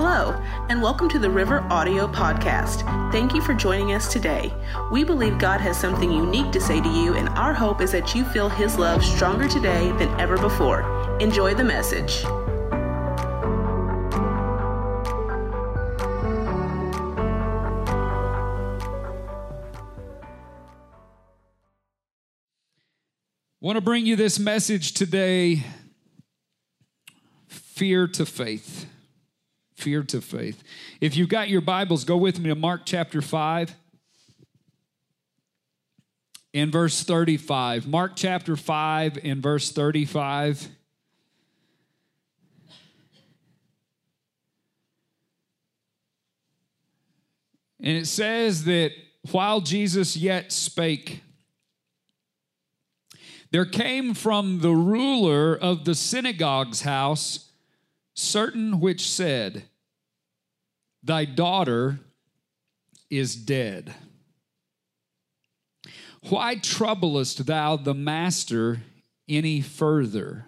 Hello, and welcome to the River Audio Podcast. Thank you for joining us today. We believe God has something unique to say to you, and our hope is that you feel His love stronger today than ever before. Enjoy the message. want to bring you this message today fear to faith fear to faith. If you've got your Bibles, go with me to Mark chapter 5 in verse 35. Mark chapter 5 in verse 35. And it says that while Jesus yet spake, there came from the ruler of the synagogue's house certain which said, Thy daughter is dead. Why troublest thou the master any further?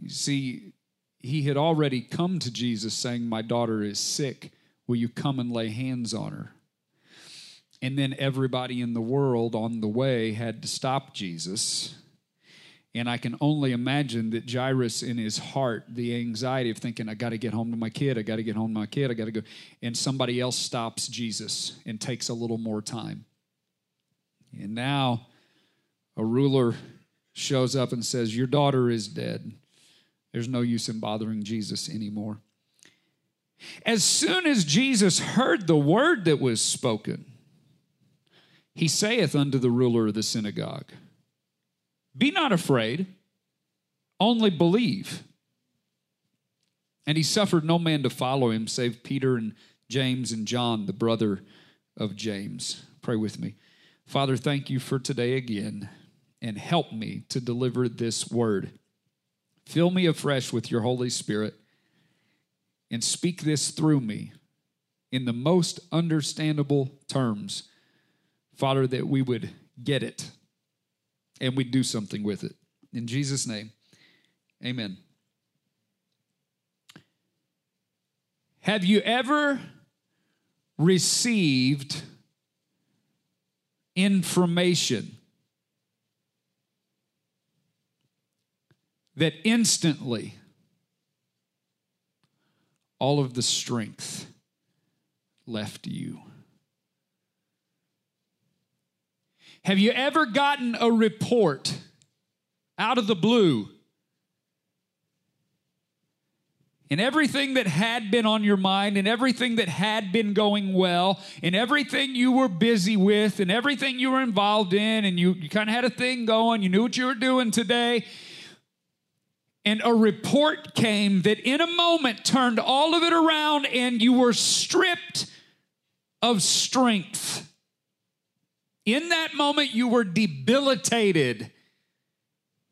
You see, he had already come to Jesus saying, My daughter is sick. Will you come and lay hands on her? And then everybody in the world on the way had to stop Jesus and I can only imagine that Jairus, in his heart, the anxiety of thinking, I got to get home to my kid, I got to get home to my kid, I got to go. And somebody else stops Jesus and takes a little more time. And now a ruler shows up and says, Your daughter is dead. There's no use in bothering Jesus anymore. As soon as Jesus heard the word that was spoken, he saith unto the ruler of the synagogue, be not afraid, only believe. And he suffered no man to follow him save Peter and James and John, the brother of James. Pray with me. Father, thank you for today again, and help me to deliver this word. Fill me afresh with your Holy Spirit and speak this through me in the most understandable terms, Father, that we would get it and we do something with it. In Jesus' name, amen. Have you ever received information that instantly all of the strength left you? Have you ever gotten a report out of the blue? And everything that had been on your mind, and everything that had been going well, and everything you were busy with, and everything you were involved in, and you, you kind of had a thing going, you knew what you were doing today. And a report came that in a moment turned all of it around, and you were stripped of strength. In that moment, you were debilitated.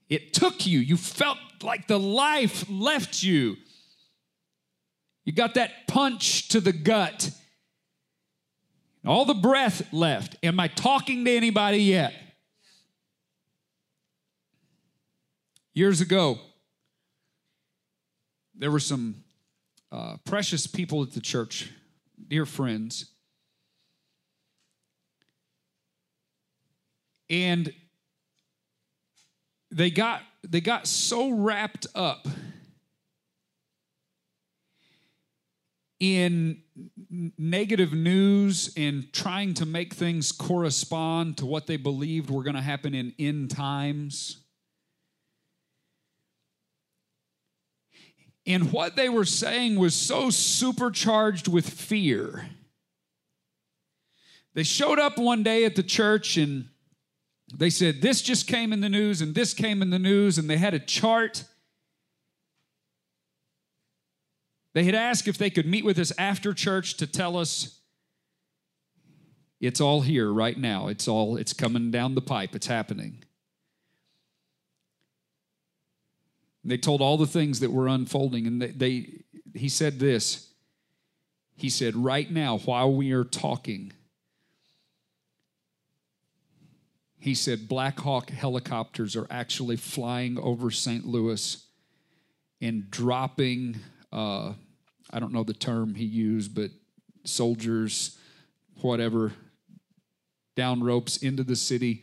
It took you. You felt like the life left you. You got that punch to the gut. All the breath left. Am I talking to anybody yet? Years ago, there were some uh, precious people at the church, dear friends, and they got they got so wrapped up in negative news and trying to make things correspond to what they believed were going to happen in end times. And what they were saying was so supercharged with fear. They showed up one day at the church and they said, This just came in the news, and this came in the news, and they had a chart. They had asked if they could meet with us after church to tell us it's all here right now. It's all it's coming down the pipe. It's happening. they told all the things that were unfolding and they, they he said this. He said, "Right now while we are talking, he said Black Hawk helicopters are actually flying over St. Louis and dropping, uh, I don't know the term he used, but soldiers, whatever, down ropes into the city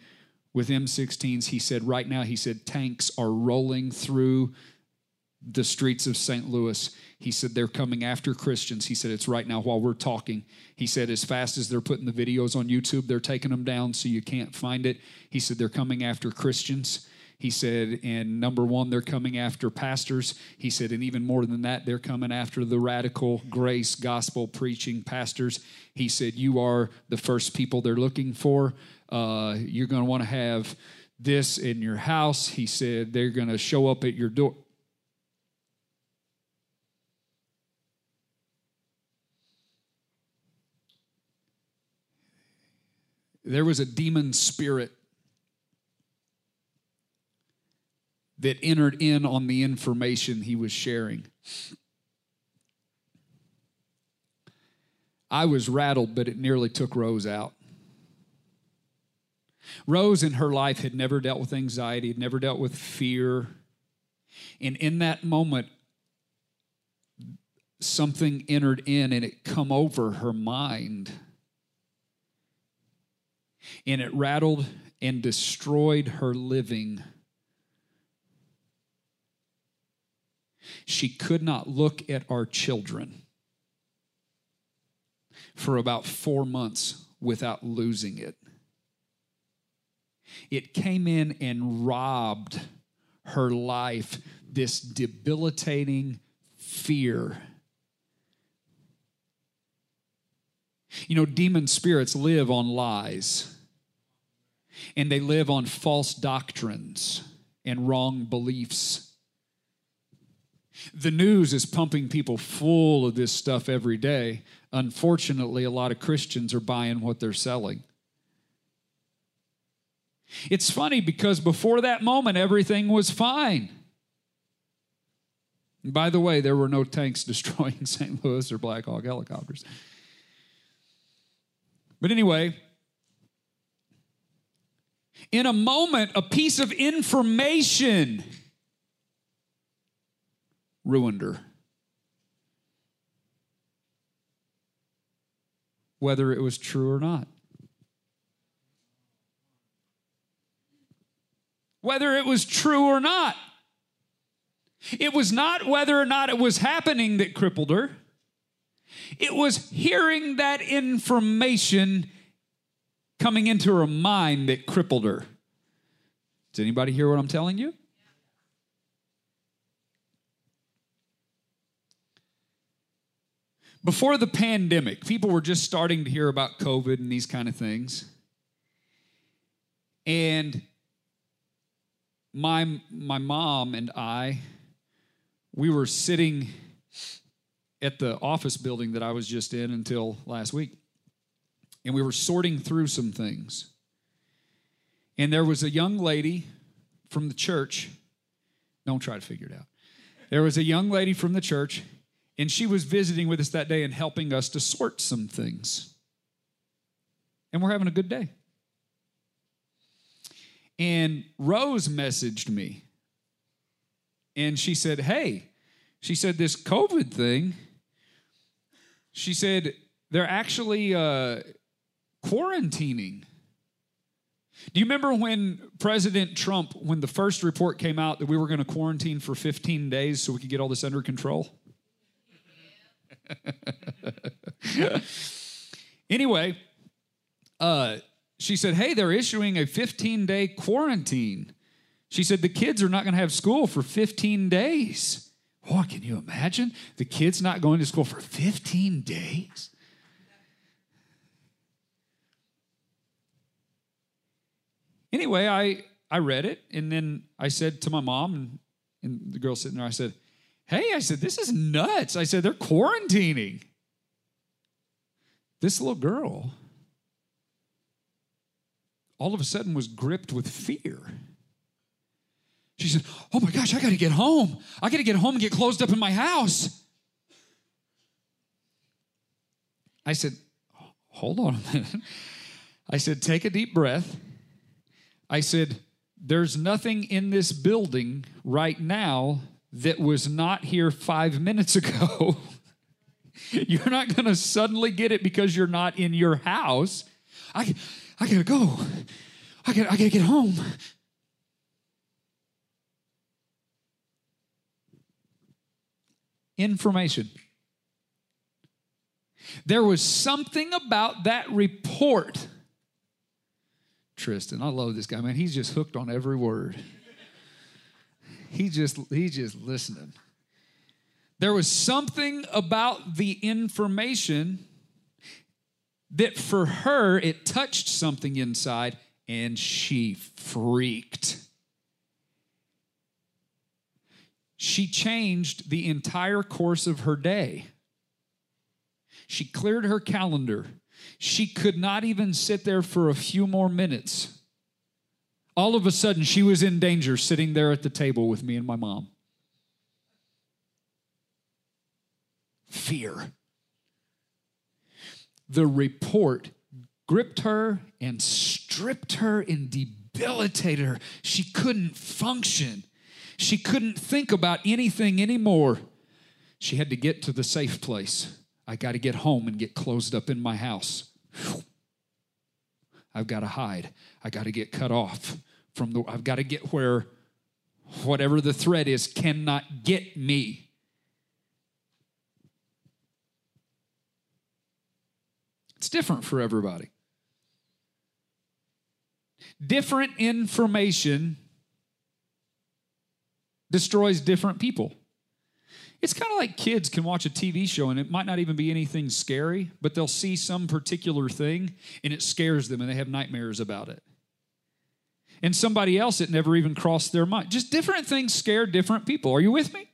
with M16s. He said, right now, he said, tanks are rolling through the streets of St. Louis. He said, they're coming after Christians. He said, it's right now while we're talking. He said, as fast as they're putting the videos on YouTube, they're taking them down so you can't find it. He said, they're coming after Christians. He said, and number one, they're coming after pastors. He said, and even more than that, they're coming after the radical grace gospel preaching pastors. He said, you are the first people they're looking for. Uh, you're going to want to have this in your house. He said, they're going to show up at your door. There was a demon spirit that entered in on the information he was sharing. I was rattled, but it nearly took Rose out. Rose in her life had never dealt with anxiety, had never dealt with fear. And in that moment, something entered in and it come over her mind. And it rattled and destroyed her living. She could not look at our children for about four months without losing it. It came in and robbed her life this debilitating fear. You know, demon spirits live on lies, and they live on false doctrines and wrong beliefs. The news is pumping people full of this stuff every day. Unfortunately, a lot of Christians are buying what they're selling. It's funny because before that moment, everything was fine. And by the way, there were no tanks destroying St. Louis or Black Hawk helicopters. But anyway, in a moment, a piece of information ruined her. Whether it was true or not. Whether it was true or not. It was not whether or not it was happening that crippled her. It was hearing that information coming into her mind that crippled her. Does anybody hear what I'm telling you? Before the pandemic, people were just starting to hear about COVID and these kind of things. And my my mom and I we were sitting at the office building that I was just in until last week. And we were sorting through some things. And there was a young lady from the church. Don't try to figure it out. There was a young lady from the church and she was visiting with us that day and helping us to sort some things. And we're having a good day. And Rose messaged me. And she said, Hey, she said, this COVID thing, she said, they're actually uh, quarantining. Do you remember when President Trump, when the first report came out that we were going to quarantine for 15 days so we could get all this under control? anyway, uh, she said, Hey, they're issuing a 15 day quarantine. She said, The kids are not going to have school for 15 days. Boy, can you imagine? The kids not going to school for 15 days? Anyway, I, I read it and then I said to my mom and, and the girl sitting there, I said, Hey, I said, this is nuts. I said, they're quarantining. This little girl all of a sudden was gripped with fear. She said, Oh my gosh, I got to get home. I got to get home and get closed up in my house. I said, Hold on a minute. I said, Take a deep breath. I said, There's nothing in this building right now that was not here five minutes ago. You're not going to suddenly get it because you're not in your house. I, I got to go. I got I to get home. Information. There was something about that report. Tristan, I love this guy, man. He's just hooked on every word. He just he's just listening. There was something about the information that for her it touched something inside and she freaked. She changed the entire course of her day. She cleared her calendar. She could not even sit there for a few more minutes. All of a sudden, she was in danger sitting there at the table with me and my mom. Fear. The report gripped her and stripped her and debilitated her. She couldn't function. She couldn't think about anything anymore. She had to get to the safe place. I got to get home and get closed up in my house. I've got to hide. I got to get cut off from the, I've got to get where whatever the threat is cannot get me. It's different for everybody. Different information destroys different people. It's kind of like kids can watch a TV show and it might not even be anything scary, but they'll see some particular thing and it scares them and they have nightmares about it. And somebody else, it never even crossed their mind. Just different things scare different people. Are you with me?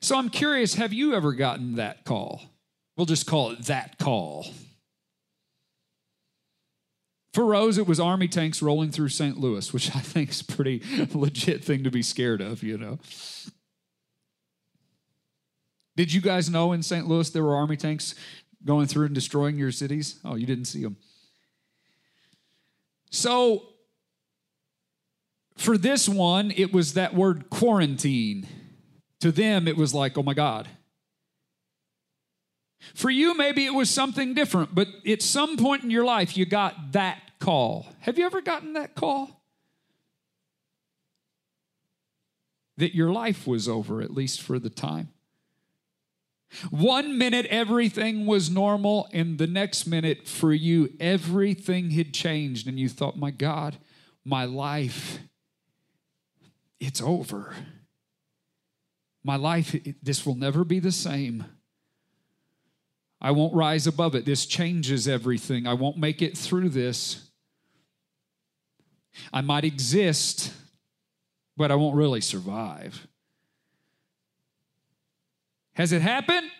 So I'm curious have you ever gotten that call? We'll just call it that call. For Rose, it was army tanks rolling through St. Louis, which I think is a pretty legit thing to be scared of, you know. Did you guys know in St. Louis there were army tanks going through and destroying your cities? Oh, you didn't see them. So, for this one, it was that word quarantine. To them, it was like, oh my God. For you, maybe it was something different, but at some point in your life, you got that call. Have you ever gotten that call? That your life was over, at least for the time. One minute everything was normal, and the next minute for you everything had changed, and you thought, my God, my life, it's over. My life, this will never be the same. I won't rise above it. This changes everything. I won't make it through this. I might exist, but I won't really survive. Has it happened?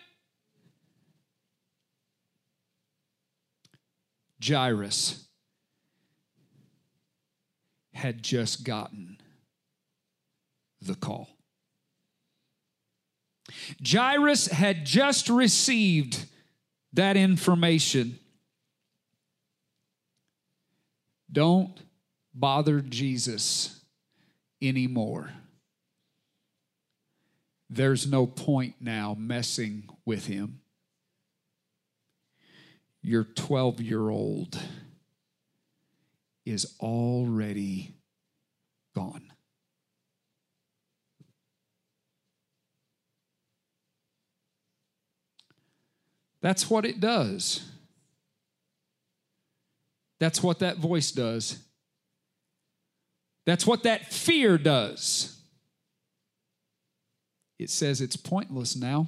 Jairus had just gotten the call. Jairus had just received that information. Don't bother Jesus anymore. There's no point now messing with him. Your 12 year old is already gone. That's what it does. That's what that voice does. That's what that fear does. It says it's pointless now.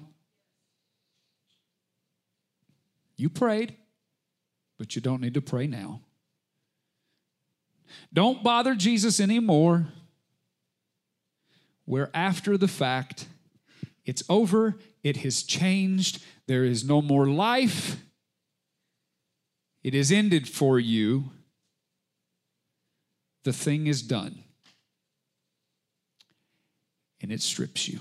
You prayed, but you don't need to pray now. Don't bother Jesus anymore. We're after the fact. It's over. It has changed. There is no more life. It is ended for you the thing is done. And it strips you.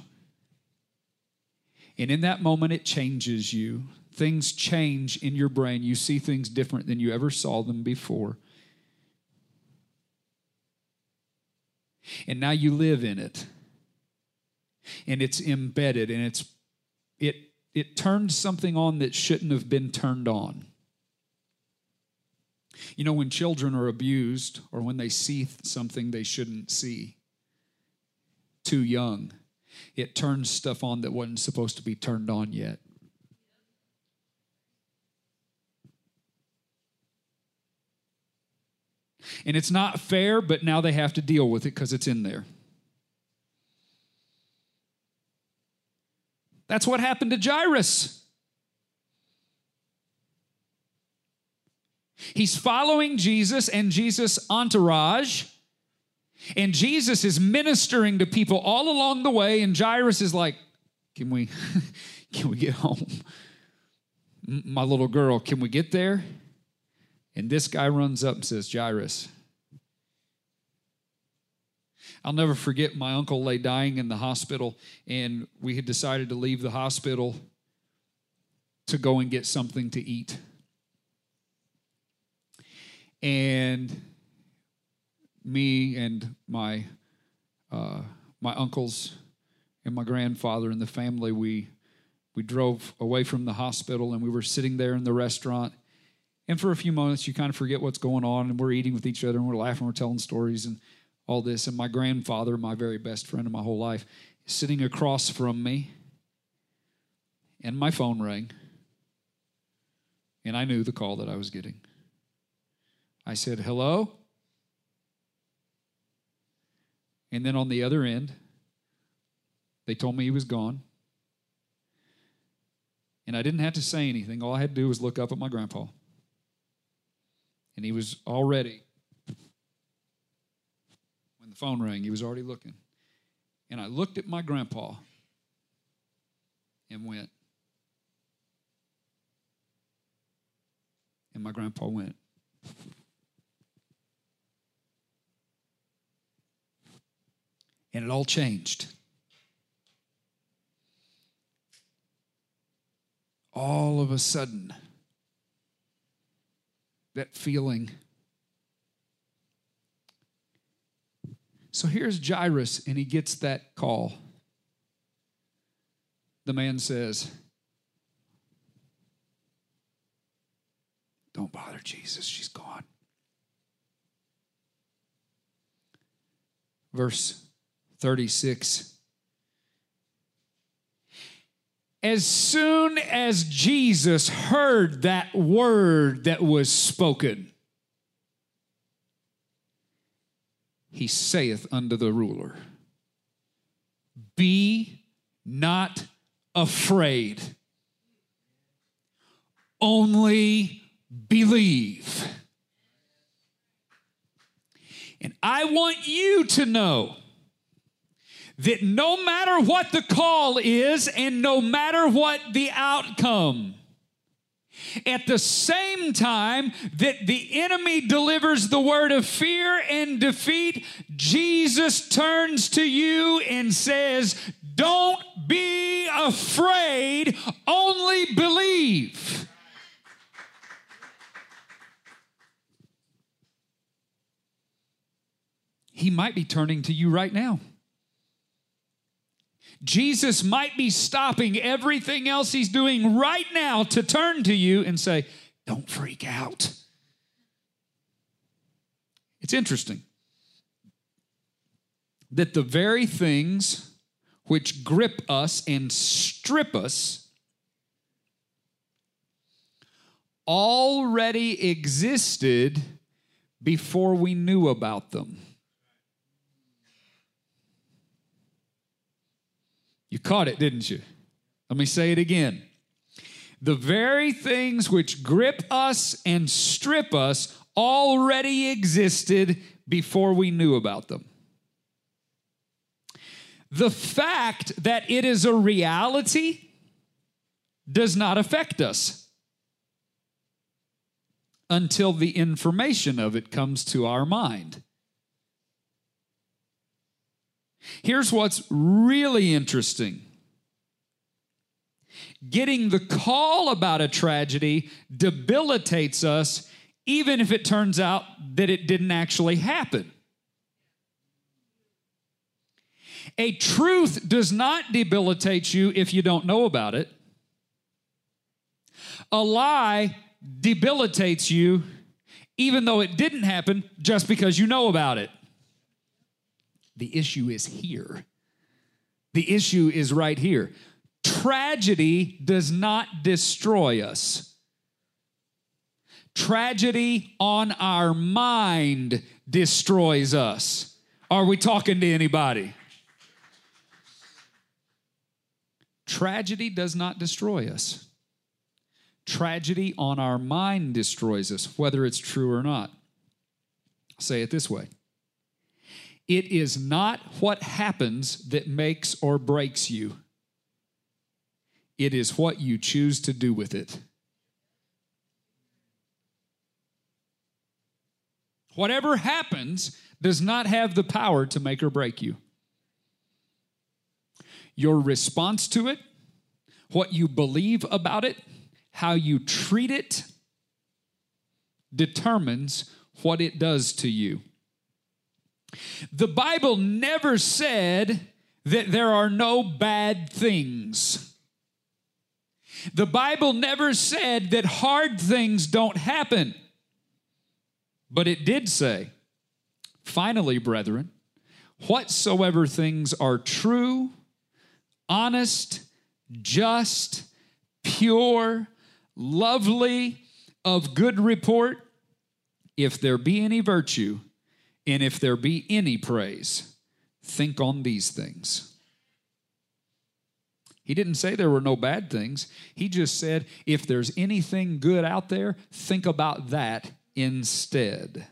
And in that moment, it changes you. Things change in your brain. You see things different than you ever saw them before. And now you live in it. And it's embedded and it's it it turns something on that shouldn't have been turned on. You know, when children are abused or when they see something they shouldn't see, too young, it turns stuff on that wasn't supposed to be turned on yet. And it's not fair, but now they have to deal with it because it's in there. That's what happened to Jairus. He's following Jesus and Jesus' entourage. And Jesus is ministering to people all along the way, and Jairus is like, Can we can we get home? My little girl, can we get there? And this guy runs up and says, Jairus. I'll never forget my uncle lay dying in the hospital, and we had decided to leave the hospital to go and get something to eat. And me and my uh, my uncles and my grandfather and the family we we drove away from the hospital and we were sitting there in the restaurant and for a few moments you kind of forget what's going on and we're eating with each other and we're laughing we're telling stories and all this and my grandfather my very best friend of my whole life is sitting across from me and my phone rang and i knew the call that i was getting i said hello And then on the other end, they told me he was gone. And I didn't have to say anything. All I had to do was look up at my grandpa. And he was already, the phone rang, he was already looking. And I looked at my grandpa and went. And my grandpa went. and it all changed. All of a sudden, that feeling. So here's Jairus, and he gets that call. The man says, Don't bother Jesus, she's gone. Verse 36. As soon as Jesus heard that word that was spoken, he saith unto the ruler, Be not afraid, only believe. And I want you to know that no matter what the call is and no matter what the outcome, at the same time that the enemy delivers the word of fear and defeat, Jesus turns to you and says, Don't be afraid, only believe. He might be turning to you right now. Jesus might be stopping everything else he's doing right now to turn to you and say, Don't freak out. It's interesting that the very things which grip us and strip us already existed before we knew about them. Caught it, didn't you? Let me say it again. The very things which grip us and strip us already existed before we knew about them. The fact that it is a reality does not affect us until the information of it comes to our mind. Here's what's really interesting getting the call about a tragedy debilitates us, even if it turns out that it didn't actually happen. A truth does not debilitate you if you don't know about it. A lie debilitates you even though it didn't happen just because you know about it. The issue is here. The issue is right here. Tragedy does not destroy us. Tragedy on our mind destroys us. Are we talking to anybody? Tragedy does not destroy us. Tragedy on our mind destroys us, whether it's true or not. I'll say it this way it is not what happens that makes or breaks you, it is what you choose to do with it. Whatever happens does not have the power to make or break you. Your response to it, what you believe about it, how you treat it, determines what it does to you. The Bible never said that there are no bad things. The Bible never said that hard things don't happen. But it did say, finally, brethren, whatsoever things are true, honest, just, pure, lovely, of good report, if there be any virtue, and if there be any praise, think on these things. He didn't say there were no bad things. He just said, if there's anything good out there, think about that instead.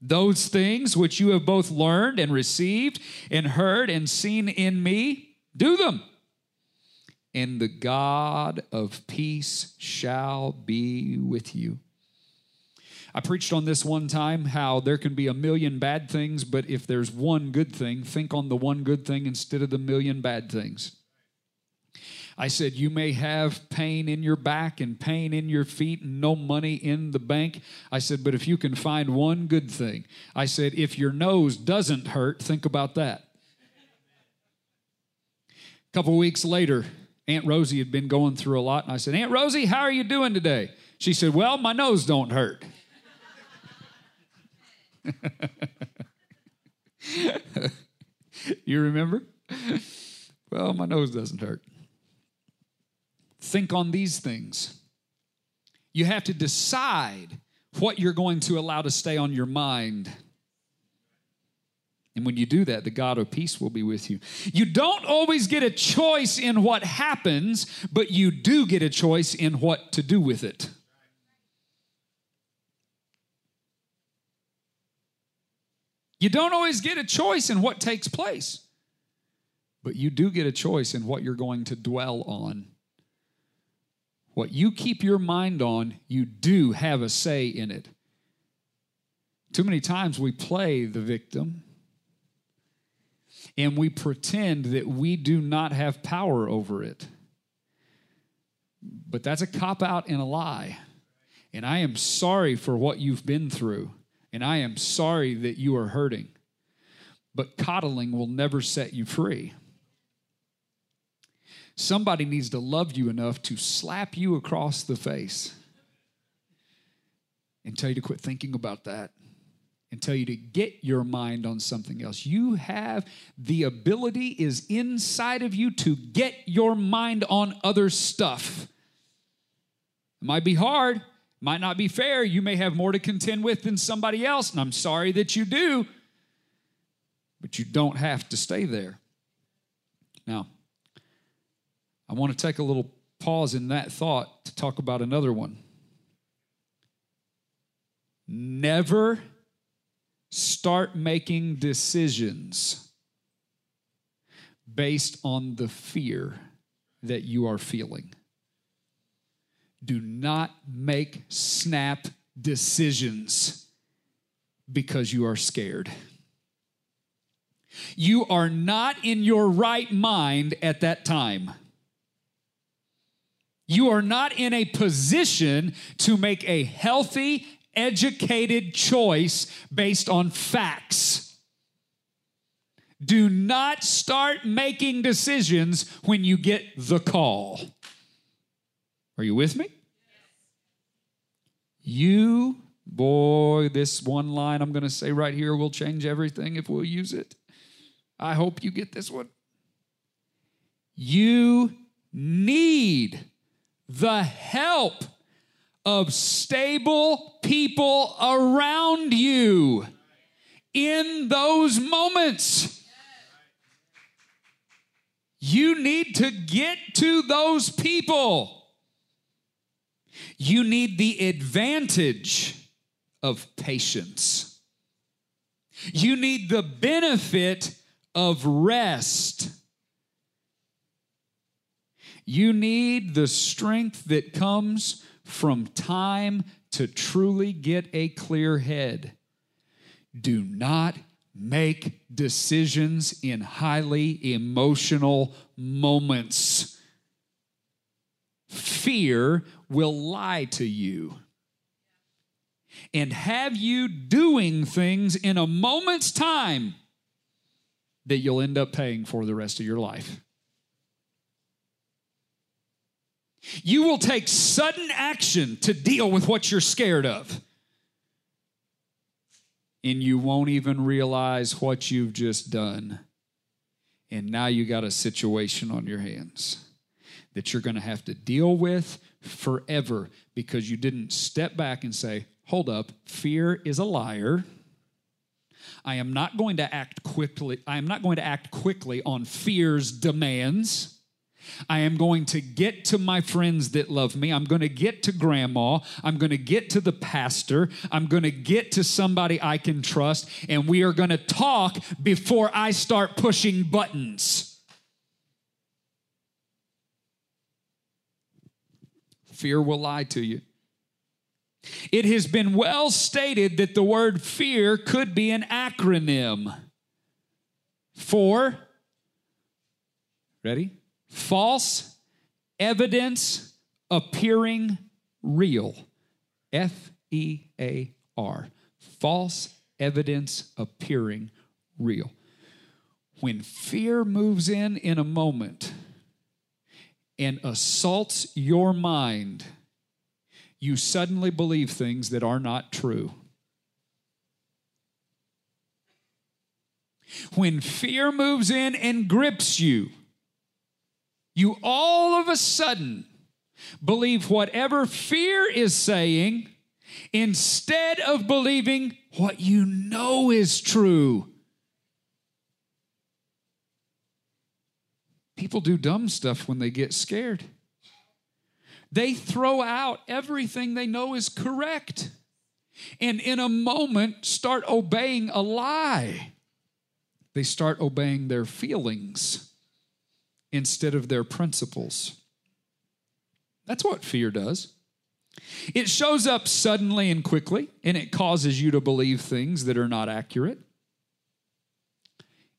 Those things which you have both learned and received and heard and seen in me, do them. And the God of peace shall be with you. I preached on this one time how there can be a million bad things, but if there's one good thing, think on the one good thing instead of the million bad things. I said, You may have pain in your back and pain in your feet and no money in the bank. I said, But if you can find one good thing, I said, If your nose doesn't hurt, think about that. A couple weeks later, Aunt Rosie had been going through a lot, and I said, Aunt Rosie, how are you doing today? She said, Well, my nose don't hurt. you remember? Well, my nose doesn't hurt. Think on these things. You have to decide what you're going to allow to stay on your mind. And when you do that, the God of peace will be with you. You don't always get a choice in what happens, but you do get a choice in what to do with it. You don't always get a choice in what takes place, but you do get a choice in what you're going to dwell on. What you keep your mind on, you do have a say in it. Too many times we play the victim and we pretend that we do not have power over it. But that's a cop out and a lie. And I am sorry for what you've been through and I am sorry that you are hurting. But coddling will never set you free. Somebody needs to love you enough to slap you across the face and tell you to quit thinking about that and tell you to get your mind on something else. You have the ability is inside of you to get your mind on other stuff. It might be hard, might not be fair. You may have more to contend with than somebody else, and I'm sorry that you do, but you don't have to stay there. Now, I want to take a little pause in that thought to talk about another one. Never start making decisions based on the fear that you are feeling do not make snap decisions because you are scared. You are not in your right mind at that time. You are not in a position to make a healthy, educated choice based on facts. Do not start making decisions when you get the call. Are you with me? You, boy, this one line I'm going to say right here will change everything if we'll use it. I hope you get this one. You need the help of stable people around you in those moments. You need to get to those people. You need the advantage of patience. You need the benefit of rest. You need the strength that comes from time to truly get a clear head. Do not make decisions in highly emotional moments. Fear will lie to you and have you doing things in a moment's time that you'll end up paying for the rest of your life. You will take sudden action to deal with what you're scared of. And you won't even realize what you've just done. And now you got a situation on your hands that you're going to have to deal with forever because you didn't step back and say, Hold up, fear is a liar. I am not going to act quickly. I am not going to act quickly on fear's demands. I am going to get to my friends that love me. I'm going to get to grandma. I'm going to get to the pastor. I'm going to get to somebody I can trust. And we are going to talk before I start pushing buttons. Fear will lie to you. It has been well stated that the word fear could be an acronym for, ready? False evidence appearing real. F E A R. False evidence appearing real. When fear moves in in a moment and assaults your mind, you suddenly believe things that are not true. When fear moves in and grips you, you all of a sudden believe whatever fear is saying instead of believing what you know is true. People do dumb stuff when they get scared. They throw out everything they know is correct. And in a moment, start obeying a lie. They start obeying their feelings instead of their principles. That's what fear does. It shows up suddenly and quickly, and it causes you to believe things that are not accurate.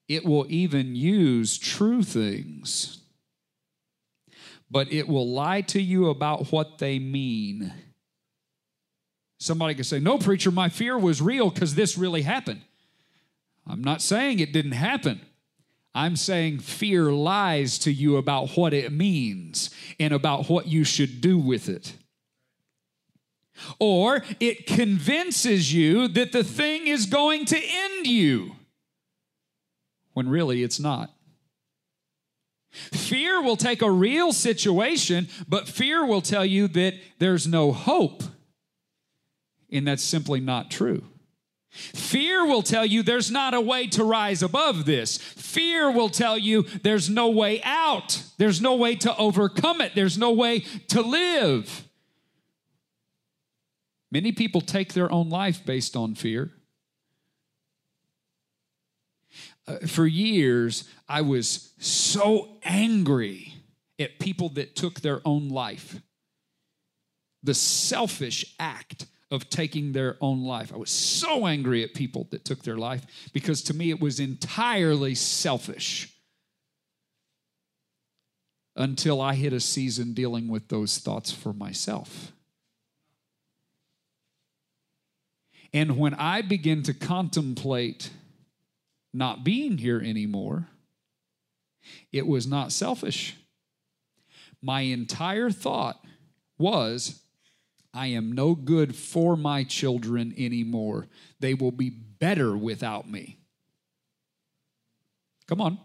It will even use true things but it will lie to you about what they mean. Somebody could say, No, preacher, my fear was real because this really happened. I'm not saying it didn't happen. I'm saying fear lies to you about what it means and about what you should do with it. Or it convinces you that the thing is going to end you when really it's not. Fear will take a real situation, but fear will tell you that there's no hope. And that's simply not true. Fear will tell you there's not a way to rise above this. Fear will tell you there's no way out. There's no way to overcome it. There's no way to live. Many people take their own life based on fear. Uh, for years, I was so angry at people that took their own life. The selfish act of taking their own life. I was so angry at people that took their life because to me it was entirely selfish until I hit a season dealing with those thoughts for myself. And when I begin to contemplate not being here anymore, it was not selfish. My entire thought was, I am no good for my children anymore. They will be better without me. Come on.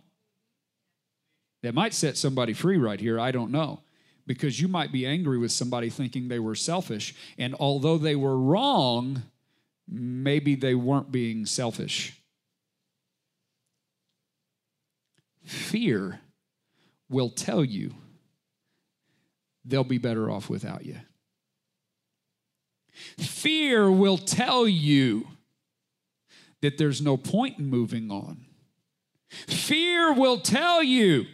That might set somebody free right here. I don't know. Because you might be angry with somebody thinking they were selfish. And although they were wrong, maybe they weren't being selfish. Fear will tell you they'll be better off without you. Fear will tell you that there's no point in moving on. Fear will tell you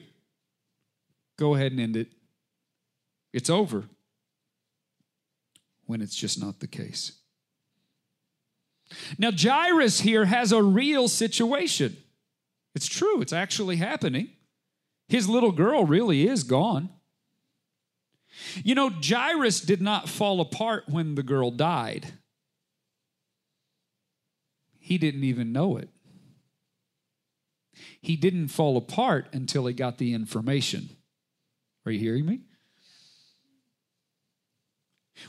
go ahead and end it. It's over. When it's just not the case. Now, Jairus here has a real situation. It's true, it's actually happening. His little girl really is gone. You know, Jairus did not fall apart when the girl died, he didn't even know it. He didn't fall apart until he got the information. Are you hearing me?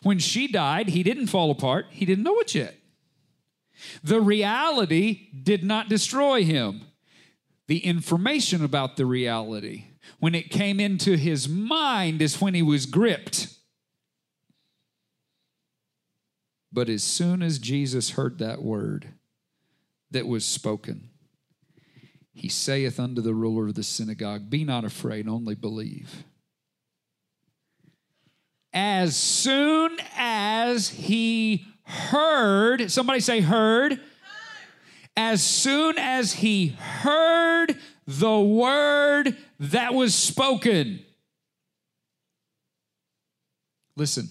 When she died, he didn't fall apart. He didn't know it yet. The reality did not destroy him. The information about the reality, when it came into his mind, is when he was gripped. But as soon as Jesus heard that word that was spoken, he saith unto the ruler of the synagogue, Be not afraid, only believe. As soon as he heard, somebody say, heard. As soon as he heard the word that was spoken. Listen,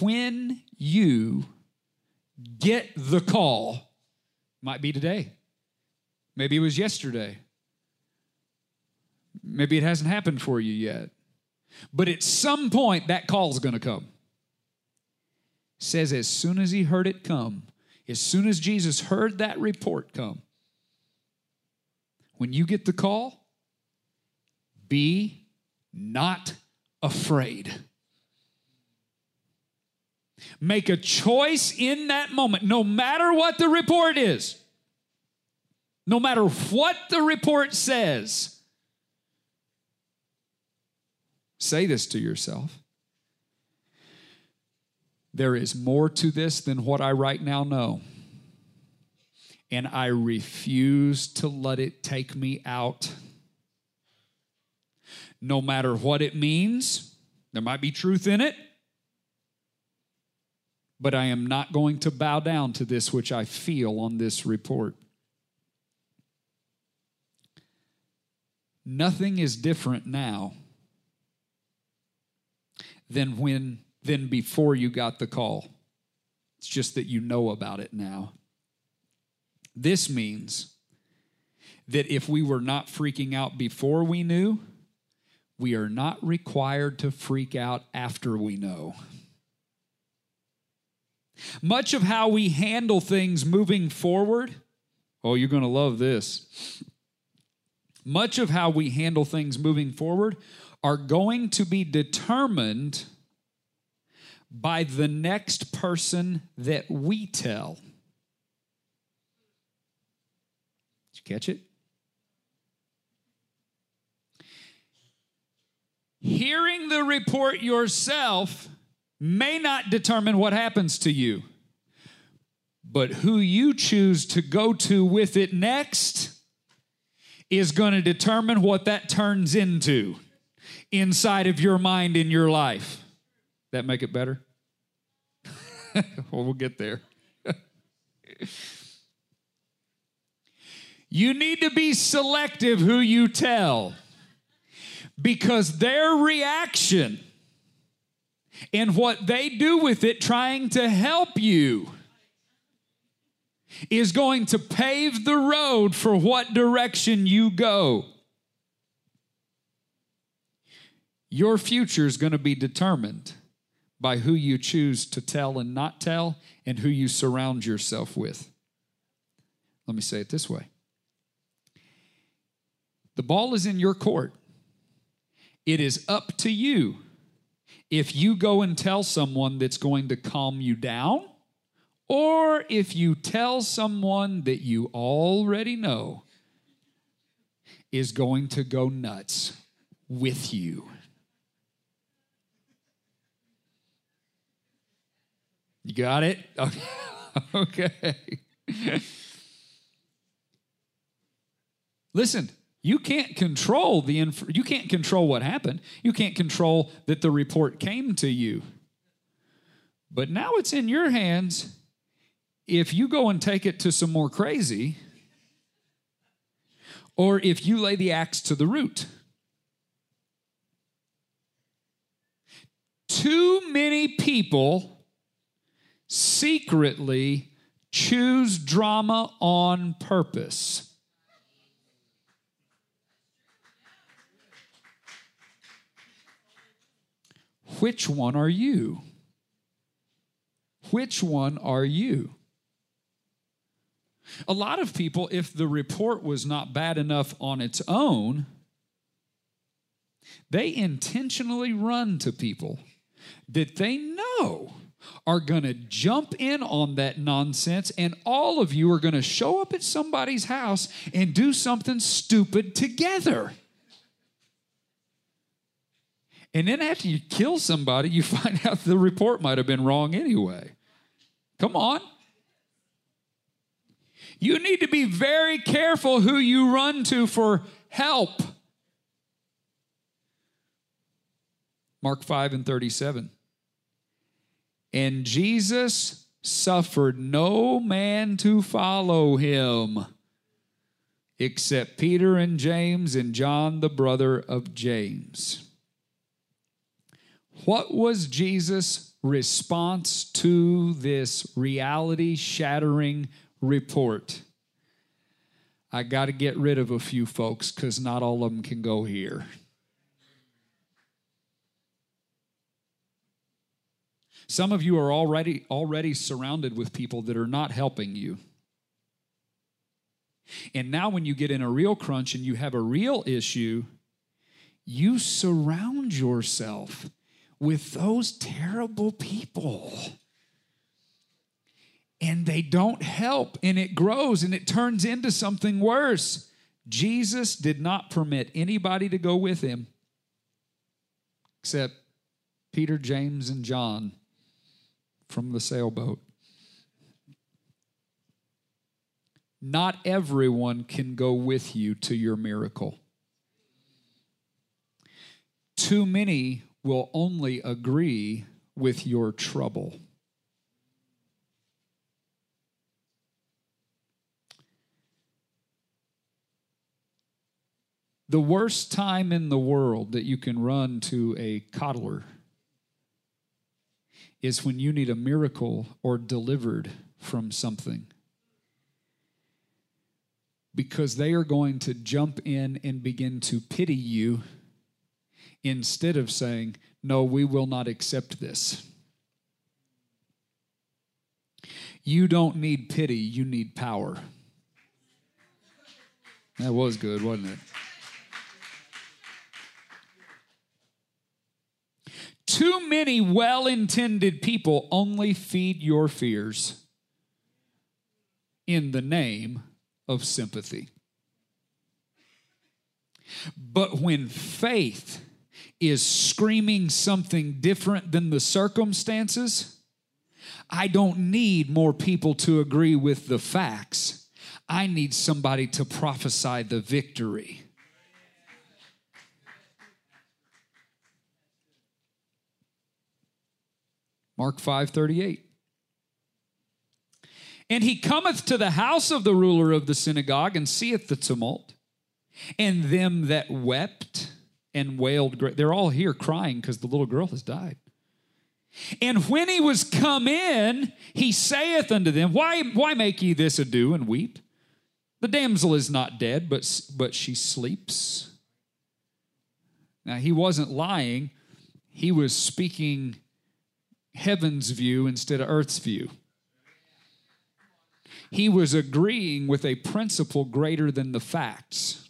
when you get the call, might be today, maybe it was yesterday, maybe it hasn't happened for you yet, but at some point that call is going to come says as soon as he heard it come, as soon as Jesus heard that report come, when you get the call, be not afraid. Make a choice in that moment, no matter what the report is, no matter what the report says. Say this to yourself there is more to this than what I right now know. And I refuse to let it take me out. No matter what it means, there might be truth in it, but I am not going to bow down to this which I feel on this report. Nothing is different now than when than before you got the call. It's just that you know about it now. This means that if we were not freaking out before we knew, we are not required to freak out after we know. Much of how we handle things moving forward, oh, you're going to love this. Much of how we handle things moving forward are going to be determined by the next person that we tell. Did you catch it? Hearing the report yourself may not determine what happens to you, but who you choose to go to with it next is going to determine what that turns into inside of your mind in your life. That make it better? well, we'll get there. you need to be selective who you tell because their reaction and what they do with it, trying to help you, is going to pave the road for what direction you go. Your future is going to be determined by who you choose to tell and not tell and who you surround yourself with. Let me say it this way the ball is in your court. It is up to you if you go and tell someone that's going to calm you down, or if you tell someone that you already know is going to go nuts with you. You got it? Okay. Listen, you can't control the inf- you can't control what happened. You can't control that the report came to you. But now it's in your hands. If you go and take it to some more crazy, or if you lay the axe to the root. Too many people secretly choose drama on purpose. Which one are you? Which one are you? A lot of people, if the report was not bad enough on its own, they intentionally run to people that they know are going to jump in on that nonsense, and all of you are going to show up at somebody's house and do something stupid together. And then after you kill somebody, you find out the report might have been wrong anyway. Come on. You need to be very careful who you run to for help. Mark 5 and 37. And Jesus suffered no man to follow him except Peter and James and John, the brother of James. What was Jesus' response to this reality shattering report? I got to get rid of a few folks because not all of them can go here. Some of you are already already surrounded with people that are not helping you. And now when you get in a real crunch and you have a real issue, you surround yourself with those terrible people. And they don't help, and it grows and it turns into something worse. Jesus did not permit anybody to go with him except Peter, James, and John from the sailboat. Not everyone can go with you to your miracle. Too many will only agree with your trouble. The worst time in the world that you can run to a coddler is when you need a miracle or delivered from something. Because they are going to jump in and begin to pity you instead of saying, No, we will not accept this. You don't need pity, you need power. That was good, wasn't it? Too many well intended people only feed your fears in the name of sympathy. But when faith is screaming something different than the circumstances, I don't need more people to agree with the facts. I need somebody to prophesy the victory. Mark 5 38. And he cometh to the house of the ruler of the synagogue and seeth the tumult, and them that wept and wailed. They're all here crying because the little girl has died. And when he was come in, he saith unto them, Why, why make ye this ado and weep? The damsel is not dead, but, but she sleeps. Now, he wasn't lying, he was speaking heaven's view instead of earth's view. he was agreeing with a principle greater than the facts.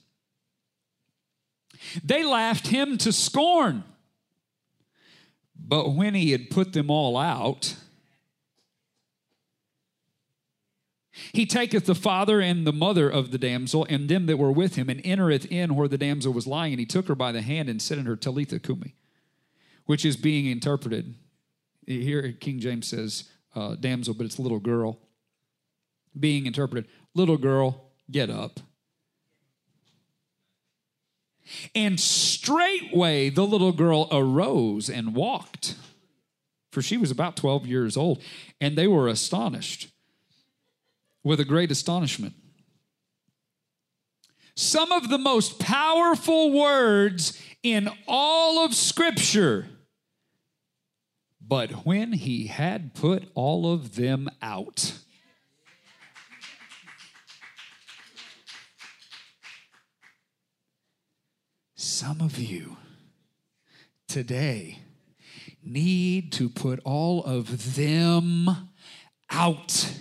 They laughed him to scorn. But when he had put them all out, He taketh the father and the mother of the damsel and them that were with him, and entereth in where the damsel was lying. And he took her by the hand and said unto her, Talitha cumi, which is being interpreted. Here, King James says uh, damsel, but it's little girl. Being interpreted, little girl, get up. And straightway the little girl arose and walked, for she was about 12 years old, and they were astonished with a great astonishment. Some of the most powerful words in all of Scripture. But when he had put all of them out, some of you today need to put all of them out.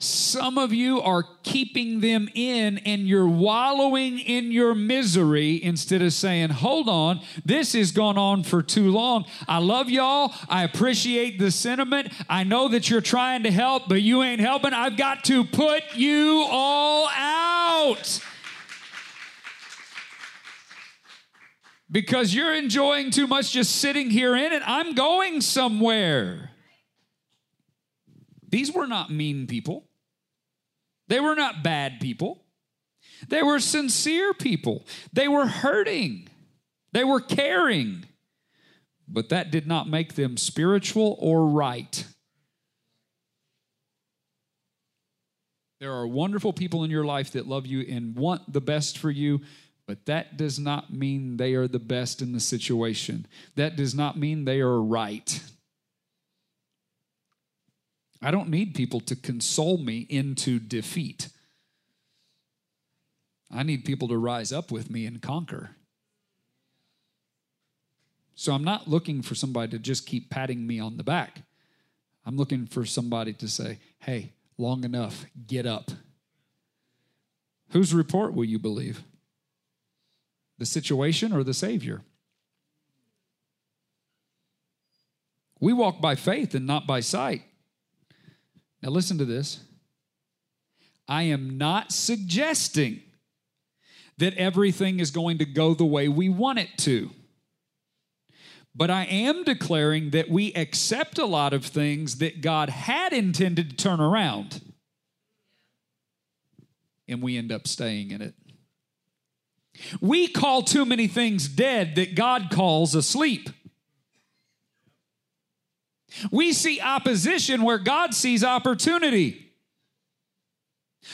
Some of you are keeping them in and you're wallowing in your misery instead of saying, Hold on, this has gone on for too long. I love y'all. I appreciate the sentiment. I know that you're trying to help, but you ain't helping. I've got to put you all out. Because you're enjoying too much just sitting here in it. I'm going somewhere. These were not mean people. They were not bad people. They were sincere people. They were hurting. They were caring. But that did not make them spiritual or right. There are wonderful people in your life that love you and want the best for you, but that does not mean they are the best in the situation. That does not mean they are right. I don't need people to console me into defeat. I need people to rise up with me and conquer. So I'm not looking for somebody to just keep patting me on the back. I'm looking for somebody to say, hey, long enough, get up. Whose report will you believe? The situation or the Savior? We walk by faith and not by sight. Now, listen to this. I am not suggesting that everything is going to go the way we want it to. But I am declaring that we accept a lot of things that God had intended to turn around, and we end up staying in it. We call too many things dead that God calls asleep. We see opposition where God sees opportunity.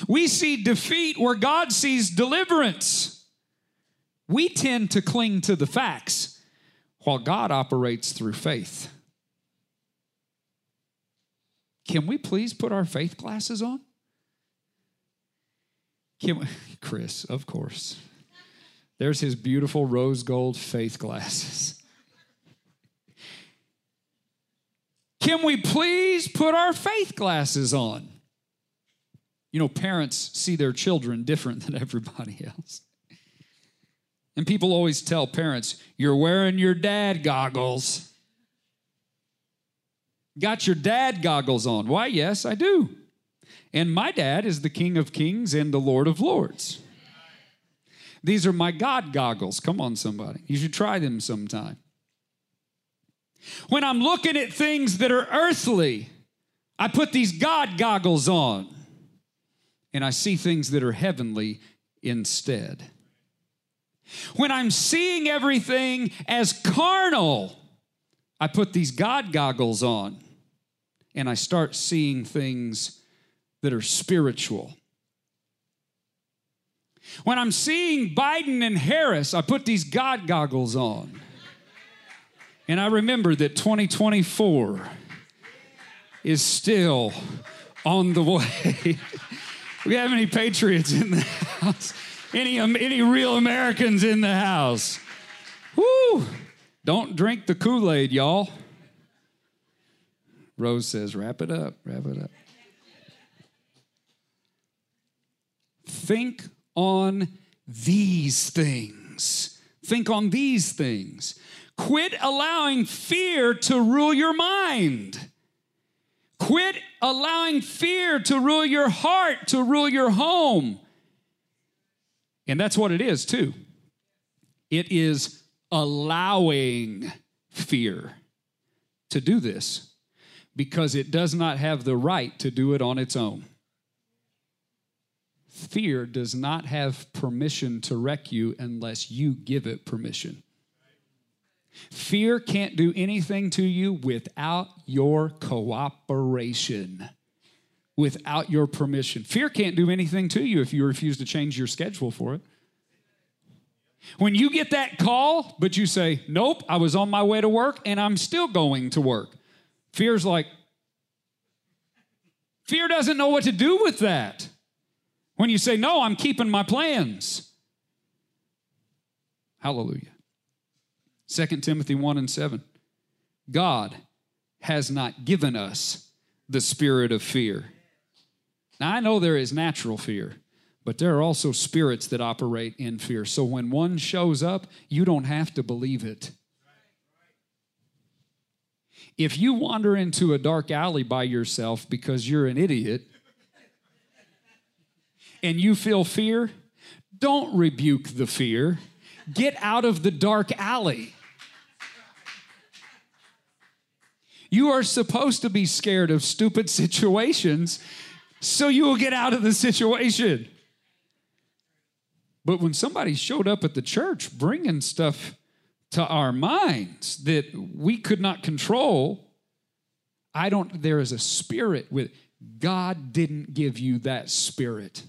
We see defeat where God sees deliverance. We tend to cling to the facts while God operates through faith. Can we please put our faith glasses on? Can we, Chris, of course. There's his beautiful rose gold faith glasses. Can we please put our faith glasses on? You know, parents see their children different than everybody else. And people always tell parents, You're wearing your dad goggles. Got your dad goggles on. Why, yes, I do. And my dad is the King of Kings and the Lord of Lords. These are my God goggles. Come on, somebody. You should try them sometime. When I'm looking at things that are earthly, I put these God goggles on and I see things that are heavenly instead. When I'm seeing everything as carnal, I put these God goggles on and I start seeing things that are spiritual. When I'm seeing Biden and Harris, I put these God goggles on and I remember that 2024 is still on the way. we have any patriots in the house? Any, um, any real Americans in the house? Woo! Don't drink the Kool Aid, y'all. Rose says, wrap it up, wrap it up. Think on these things. Think on these things. Quit allowing fear to rule your mind. Quit allowing fear to rule your heart, to rule your home. And that's what it is, too. It is allowing fear to do this because it does not have the right to do it on its own. Fear does not have permission to wreck you unless you give it permission. Fear can't do anything to you without your cooperation, without your permission. Fear can't do anything to you if you refuse to change your schedule for it. When you get that call, but you say, Nope, I was on my way to work and I'm still going to work. Fear's like, Fear doesn't know what to do with that. When you say, No, I'm keeping my plans. Hallelujah. 2 Timothy 1 and 7. God has not given us the spirit of fear. Now, I know there is natural fear, but there are also spirits that operate in fear. So when one shows up, you don't have to believe it. If you wander into a dark alley by yourself because you're an idiot and you feel fear, don't rebuke the fear. Get out of the dark alley. You are supposed to be scared of stupid situations so you will get out of the situation. But when somebody showed up at the church bringing stuff to our minds that we could not control, I don't, there is a spirit with, God didn't give you that spirit.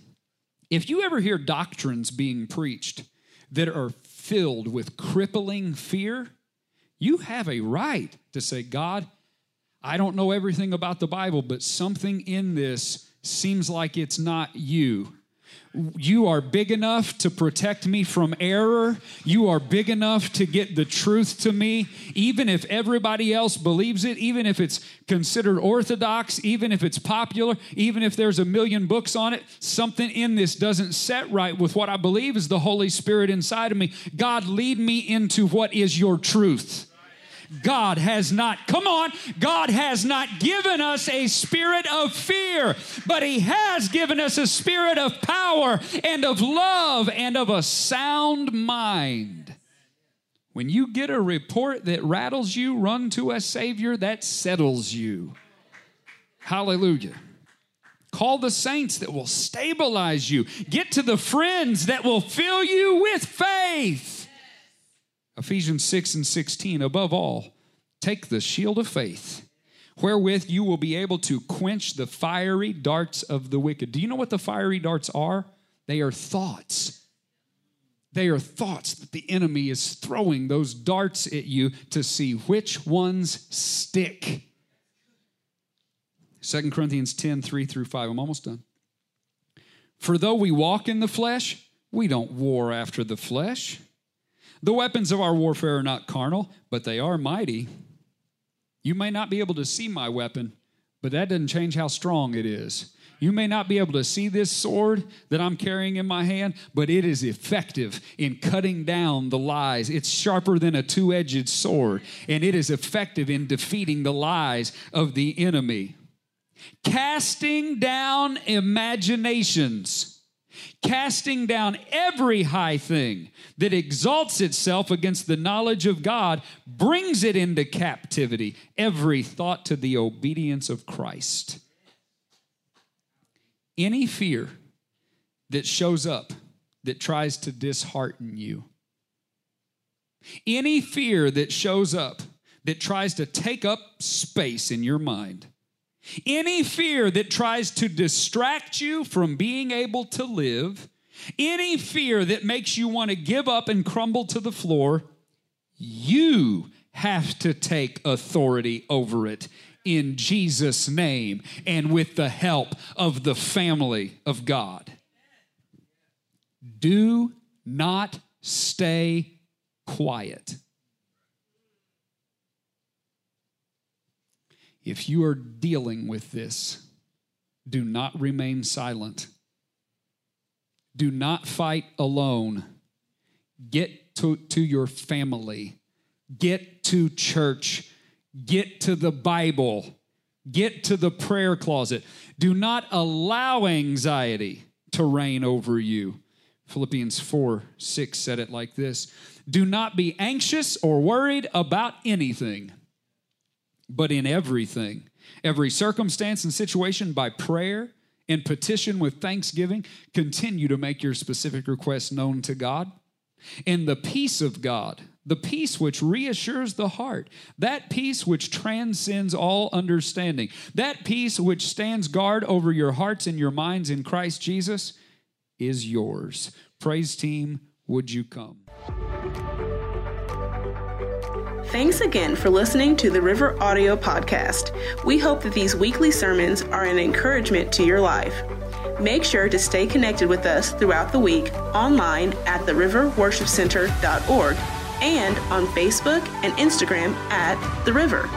If you ever hear doctrines being preached that are filled with crippling fear, you have a right to say, God, I don't know everything about the Bible, but something in this seems like it's not you. You are big enough to protect me from error. You are big enough to get the truth to me, even if everybody else believes it, even if it's considered orthodox, even if it's popular, even if there's a million books on it. Something in this doesn't set right with what I believe is the Holy Spirit inside of me. God, lead me into what is your truth. God has not, come on, God has not given us a spirit of fear, but He has given us a spirit of power and of love and of a sound mind. When you get a report that rattles you, run to a Savior that settles you. Hallelujah. Call the saints that will stabilize you. Get to the friends that will fill you with faith. Ephesians 6 and 16, above all, take the shield of faith, wherewith you will be able to quench the fiery darts of the wicked. Do you know what the fiery darts are? They are thoughts. They are thoughts that the enemy is throwing those darts at you to see which ones stick. 2 Corinthians 10 3 through 5. I'm almost done. For though we walk in the flesh, we don't war after the flesh. The weapons of our warfare are not carnal, but they are mighty. You may not be able to see my weapon, but that doesn't change how strong it is. You may not be able to see this sword that I'm carrying in my hand, but it is effective in cutting down the lies. It's sharper than a two edged sword, and it is effective in defeating the lies of the enemy. Casting down imaginations casting down every high thing that exalts itself against the knowledge of God, brings it into captivity, every thought to the obedience of Christ. Any fear that shows up that tries to dishearten you, any fear that shows up that tries to take up space in your mind, any fear that tries to distract you from being able to live, any fear that makes you want to give up and crumble to the floor, you have to take authority over it in Jesus' name and with the help of the family of God. Do not stay quiet. If you are dealing with this, do not remain silent. Do not fight alone. Get to, to your family. Get to church. Get to the Bible. Get to the prayer closet. Do not allow anxiety to reign over you. Philippians 4 6 said it like this Do not be anxious or worried about anything, but in everything, every circumstance and situation, by prayer and petition with thanksgiving, continue to make your specific requests known to God. And the peace of God, the peace which reassures the heart, that peace which transcends all understanding, that peace which stands guard over your hearts and your minds in Christ Jesus is yours. Praise team, would you come? Thanks again for listening to the River Audio Podcast. We hope that these weekly sermons are an encouragement to your life. Make sure to stay connected with us throughout the week online at theriverworshipcenter.org and on Facebook and Instagram at The River.